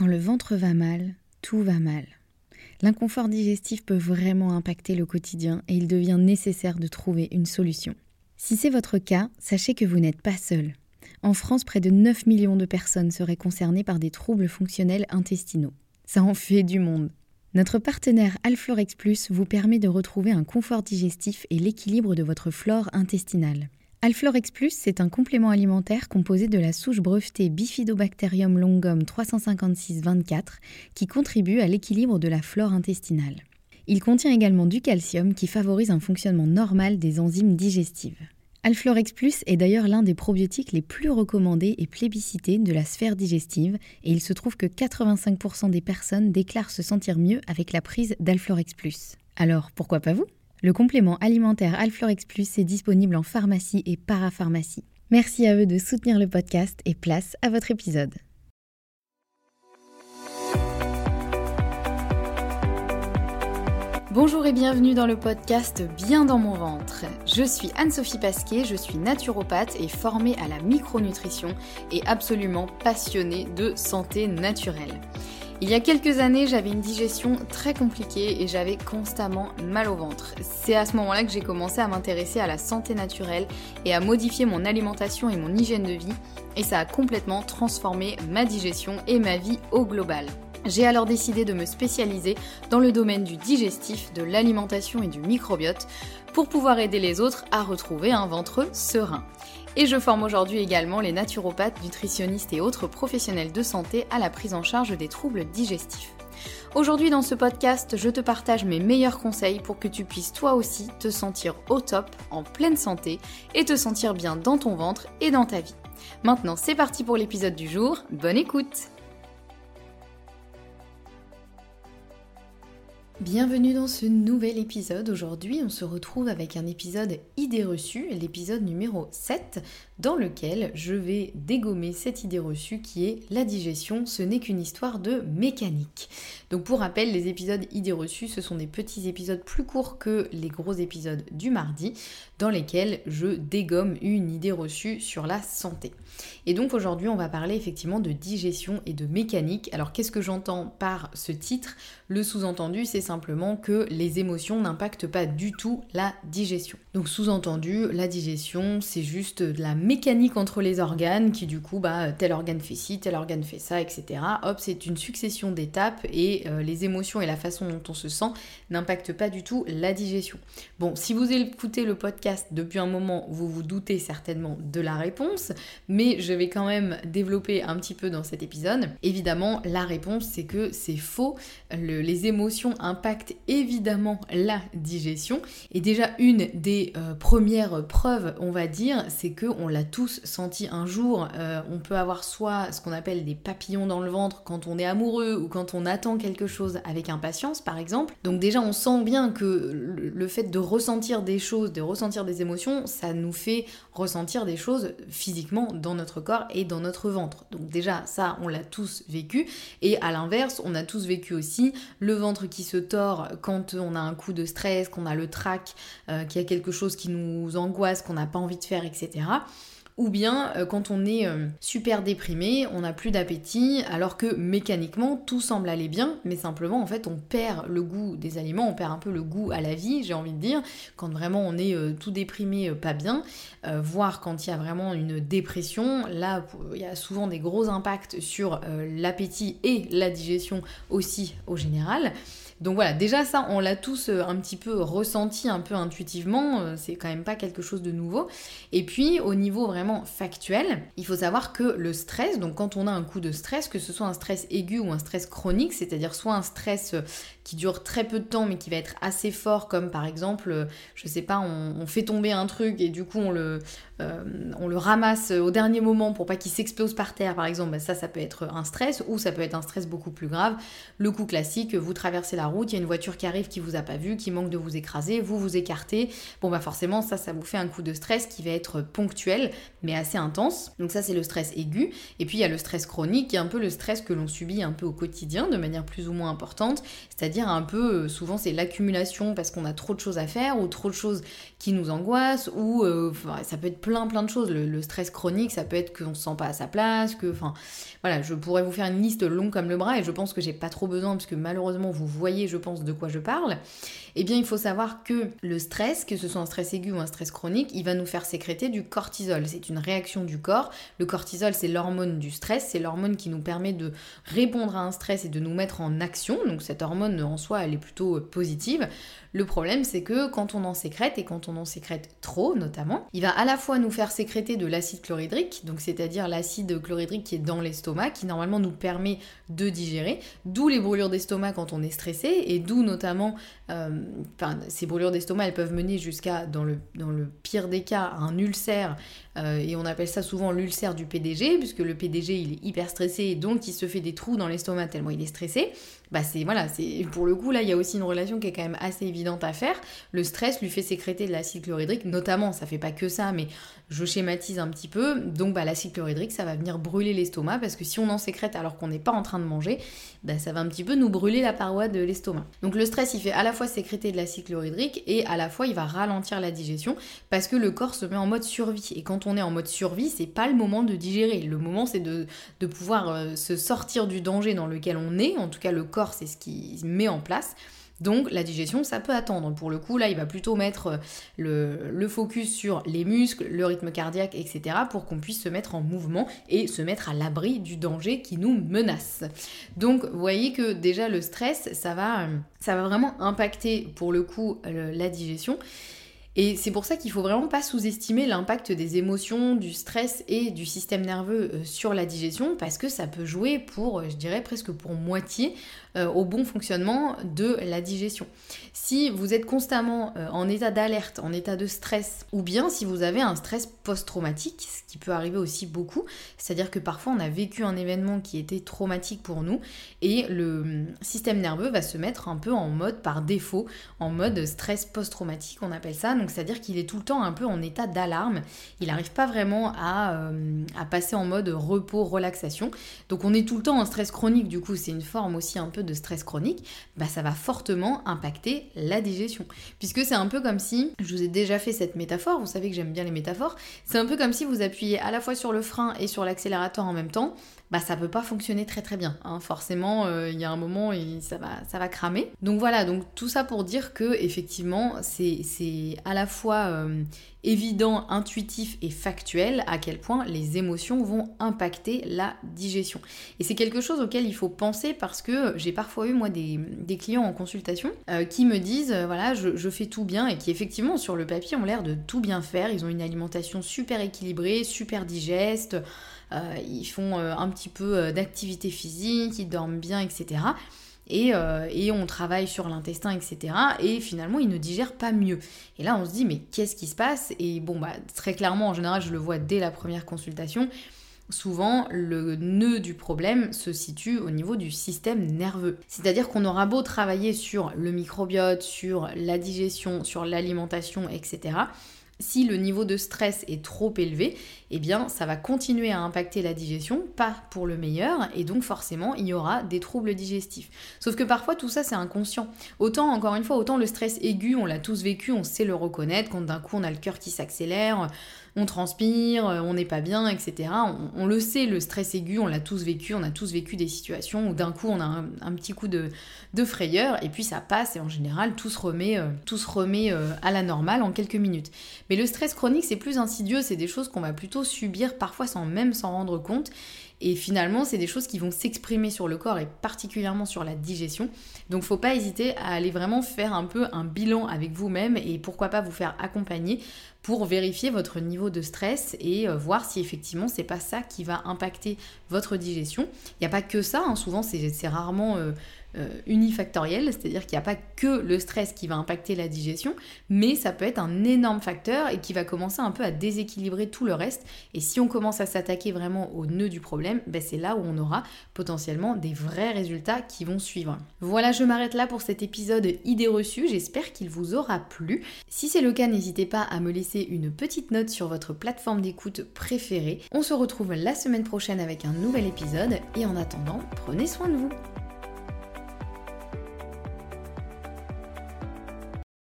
Quand le ventre va mal, tout va mal. L'inconfort digestif peut vraiment impacter le quotidien et il devient nécessaire de trouver une solution. Si c'est votre cas, sachez que vous n'êtes pas seul. En France, près de 9 millions de personnes seraient concernées par des troubles fonctionnels intestinaux. Ça en fait du monde. Notre partenaire Alflorex Plus vous permet de retrouver un confort digestif et l'équilibre de votre flore intestinale. Alflorex Plus, c'est un complément alimentaire composé de la souche brevetée Bifidobacterium longum 356-24 qui contribue à l'équilibre de la flore intestinale. Il contient également du calcium qui favorise un fonctionnement normal des enzymes digestives. Alflorex Plus est d'ailleurs l'un des probiotiques les plus recommandés et plébiscités de la sphère digestive et il se trouve que 85% des personnes déclarent se sentir mieux avec la prise d'Alflorex Plus. Alors pourquoi pas vous? Le complément alimentaire Alflorex Plus est disponible en pharmacie et parapharmacie. Merci à eux de soutenir le podcast et place à votre épisode. Bonjour et bienvenue dans le podcast Bien dans mon ventre. Je suis Anne-Sophie Pasquet, je suis naturopathe et formée à la micronutrition et absolument passionnée de santé naturelle. Il y a quelques années, j'avais une digestion très compliquée et j'avais constamment mal au ventre. C'est à ce moment-là que j'ai commencé à m'intéresser à la santé naturelle et à modifier mon alimentation et mon hygiène de vie et ça a complètement transformé ma digestion et ma vie au global. J'ai alors décidé de me spécialiser dans le domaine du digestif, de l'alimentation et du microbiote pour pouvoir aider les autres à retrouver un ventre serein. Et je forme aujourd'hui également les naturopathes, nutritionnistes et autres professionnels de santé à la prise en charge des troubles digestifs. Aujourd'hui dans ce podcast, je te partage mes meilleurs conseils pour que tu puisses toi aussi te sentir au top, en pleine santé et te sentir bien dans ton ventre et dans ta vie. Maintenant c'est parti pour l'épisode du jour, bonne écoute Bienvenue dans ce nouvel épisode. Aujourd'hui, on se retrouve avec un épisode idée reçue, l'épisode numéro 7, dans lequel je vais dégommer cette idée reçue qui est la digestion, ce n'est qu'une histoire de mécanique. Donc pour rappel, les épisodes idées reçues, ce sont des petits épisodes plus courts que les gros épisodes du mardi, dans lesquels je dégomme une idée reçue sur la santé. Et donc aujourd'hui, on va parler effectivement de digestion et de mécanique. Alors qu'est-ce que j'entends par ce titre? Le sous-entendu, c'est simplement que les émotions n'impactent pas du tout la digestion. Donc sous-entendu, la digestion, c'est juste de la mécanique entre les organes qui du coup, bah, tel organe fait ci, tel organe fait ça, etc. Hop, c'est une succession d'étapes et euh, les émotions et la façon dont on se sent n'impactent pas du tout la digestion. Bon, si vous écoutez le podcast depuis un moment, vous vous doutez certainement de la réponse, mais je vais quand même développer un petit peu dans cet épisode. Évidemment, la réponse, c'est que c'est faux. les émotions impactent évidemment la digestion. Et déjà, une des euh, première preuve, on va dire, c'est que on l'a tous senti un jour. Euh, on peut avoir soit ce qu'on appelle des papillons dans le ventre quand on est amoureux ou quand on attend quelque chose avec impatience, par exemple. Donc déjà, on sent bien que le fait de ressentir des choses, de ressentir des émotions, ça nous fait ressentir des choses physiquement dans notre corps et dans notre ventre. Donc déjà, ça, on l'a tous vécu. Et à l'inverse, on a tous vécu aussi le ventre qui se quand on a un coup de stress, qu'on a le trac, euh, qu'il y a quelque chose qui nous angoisse, qu'on n'a pas envie de faire, etc. Ou bien euh, quand on est euh, super déprimé, on n'a plus d'appétit, alors que mécaniquement tout semble aller bien, mais simplement en fait on perd le goût des aliments, on perd un peu le goût à la vie, j'ai envie de dire, quand vraiment on est tout déprimé, pas bien, voire quand il y a vraiment une dépression, là il y a souvent des gros impacts sur l'appétit et la digestion aussi au général. Donc voilà, déjà ça, on l'a tous euh, un petit peu ressenti, un peu intuitivement, euh, c'est quand même pas quelque chose de nouveau. Et puis au niveau vraiment factuel, il faut savoir que le stress, donc quand on a un coup de stress, que ce soit un stress aigu ou un stress chronique, c'est-à-dire soit un stress euh, qui dure très peu de temps mais qui va être assez fort, comme par exemple, je sais pas, on, fait tomber un truc et du coup on le, on le ramasse au dernier moment pour pas qu'il s'explose par terre, par exemple, bah, ça, ça peut être un stress, ou ça peut être un stress beaucoup plus grave. Le coup classique, vous traversez la route, il y a une voiture qui arrive qui vous a pas vu, qui manque de vous écraser, vous vous écartez. Bon bah forcément ça ça vous fait un coup de stress qui va être ponctuel mais assez intense. Donc ça c'est le stress aigu et puis il y a le stress chronique qui est un peu le stress que l'on subit un peu au quotidien de manière plus ou moins importante, c'est-à-dire un peu euh, souvent c'est l'accumulation parce qu'on a trop de choses à faire ou trop de choses qui nous angoissent ou euh, ça peut être plein plein de choses. Le, stress chronique, ça peut être qu'on se sent pas à sa place, que, enfin, voilà, je pourrais vous faire une liste longue comme le bras et je pense que j'ai pas trop besoin parce que malheureusement vous voyez, je pense, de quoi je parle. Eh bien, il faut savoir que le stress, que ce soit un stress aigu ou un stress chronique, il va nous faire sécréter du cortisol. C'est une réaction du corps. Le cortisol, c'est l'hormone du stress, c'est l'hormone qui nous permet de répondre à un stress et de nous mettre en action. Donc cette hormone en soi, elle est plutôt positive. Le problème, c'est que quand on en sécrète, et quand on en sécrète trop notamment, il va à la fois nous faire sécréter de l'acide chlorhydrique, donc c'est-à-dire l'acide chlorhydrique qui est dans l'estomac, qui normalement nous permet de digérer, d'où les brûlures d'estomac quand on est stressé, et d'où notamment, euh, ces brûlures d'estomac, elles peuvent mener jusqu'à, dans le, pire des cas, un ulcère, euh, et on appelle ça souvent l'ulcère du PDG, puisque le PDG, il est hyper stressé, donc il se fait des trous dans l'estomac tellement il est stressé bah c'est voilà, c'est pour le coup là il y a aussi une relation qui est quand même assez évidente à faire. Le stress lui fait sécréter de l'acide chlorhydrique, notamment, ça fait pas que ça, mais je schématise un petit peu. Donc bah l'acide chlorhydrique ça va venir brûler l'estomac parce que si on en sécrète alors qu'on n'est pas en train de manger, bah ça va un petit peu nous brûler la paroi de l'estomac. Donc le stress il fait à la fois sécréter de l'acide chlorhydrique et à la fois il va ralentir la digestion parce que le corps se met en mode survie. Et quand on est en mode survie, c'est pas le moment de digérer. Le moment c'est de, de pouvoir euh, se sortir du danger dans lequel on est, en tout cas le corps c'est ce qui met en place. Donc la digestion, ça peut attendre. Pour le coup, là, il va plutôt mettre le, le focus sur les muscles, le rythme cardiaque, etc. pour qu'on puisse se mettre en mouvement et se mettre à l'abri du danger qui nous menace. Donc vous voyez que déjà le stress, ça va, ça va vraiment impacter pour le coup la digestion. Et c'est pour ça qu'il faut vraiment pas sous-estimer l'impact des émotions, du stress et du système nerveux euh, sur la digestion parce que ça peut jouer pour, je dirais presque pour moitié euh, au bon fonctionnement de la digestion. Si vous êtes constamment euh, en état d'alerte, en état de stress, ou bien si vous avez un stress post-traumatique, ce qui peut arriver aussi beaucoup, c'est-à-dire que parfois on a vécu un événement qui était traumatique pour nous et le hum, système nerveux va se mettre un peu en mode par défaut, en mode stress post-traumatique, on appelle ça. Donc c'est-à-dire qu'il est tout le temps un peu en état d'alarme. Il n'arrive pas vraiment à, euh, à passer en mode repos, relaxation. Donc on est tout le temps en stress chronique, du coup c'est une forme aussi un peu de stress chronique, bah ça va fortement impacter la digestion. Puisque c'est un peu comme si, je vous ai déjà fait cette métaphore, vous savez que j'aime bien les métaphores, c'est un peu comme si vous appuyez à la fois sur le frein et sur l'accélérateur en même temps, bah ça peut pas fonctionner très très bien. Hein. Forcément, euh, il y a un moment et ça va, ça va cramer. Donc voilà, donc tout ça pour dire que effectivement, c'est à la fois euh, évident, intuitif et factuel à quel point les émotions vont impacter la digestion. Et c'est quelque chose auquel il faut penser parce que j'ai parfois eu moi des, clients en consultation euh, qui me disent voilà je, je, fais tout bien et qui effectivement sur le papier ont l'air de tout bien faire. Ils ont une alimentation super équilibrée, super digeste. Euh, ils font euh, un petit peu euh, d'activité physique, ils dorment bien, etc. Et, on travaille sur l'intestin, etc. Et finalement, ils ne digèrent pas mieux. Et là, on se dit, mais qu'est-ce qui se passe? Et bon, bah, très clairement, en général, je le vois dès la première consultation. Souvent, le nœud du problème se situe au niveau du système nerveux. C'est-à-dire qu'on aura beau travailler sur le microbiote, sur la digestion, sur l'alimentation, etc si le niveau de stress est trop élevé, eh bien ça va continuer à impacter la digestion, pas pour le meilleur, et donc forcément il y aura des troubles digestifs. Sauf que parfois tout ça c'est inconscient. Autant, encore une fois, autant le stress aigu, on l'a tous vécu, on sait le reconnaître, quand d'un coup on a le cœur qui s'accélère, on transpire, euh, on n'est pas bien, etc. On, le sait, le stress aigu, on l'a tous vécu, on a tous vécu des situations où d'un coup on a un, petit coup de, frayeur et puis ça passe et en général tout se remet, euh, tout se remet euh, à la normale en quelques minutes. Mais le stress chronique c'est plus insidieux, c'est des choses qu'on va plutôt subir parfois sans même s'en rendre compte et finalement, c'est des choses qui vont s'exprimer sur le corps et particulièrement sur la digestion. Donc, faut pas hésiter à aller vraiment faire un peu un bilan avec vous-même et pourquoi pas vous faire accompagner pour vérifier votre niveau de stress et euh, voir si effectivement c'est pas ça qui va impacter votre digestion. Il n'y a pas que ça, hein. souvent c'est rarement euh, unifactoriel, c'est-à-dire qu'il n'y a pas que le stress qui va impacter la digestion, mais ça peut être un énorme facteur et qui va commencer un peu à déséquilibrer tout le reste. Et si on commence à s'attaquer vraiment au nœud du problème, ben c'est là où on aura potentiellement des vrais résultats qui vont suivre. Voilà, je m'arrête là pour cet épisode idées reçues, j'espère qu'il vous aura plu. Si c'est le cas, n'hésitez pas à me laisser une petite note sur votre plateforme d'écoute préférée. On se retrouve la semaine prochaine avec un nouvel épisode et en attendant, prenez soin de vous.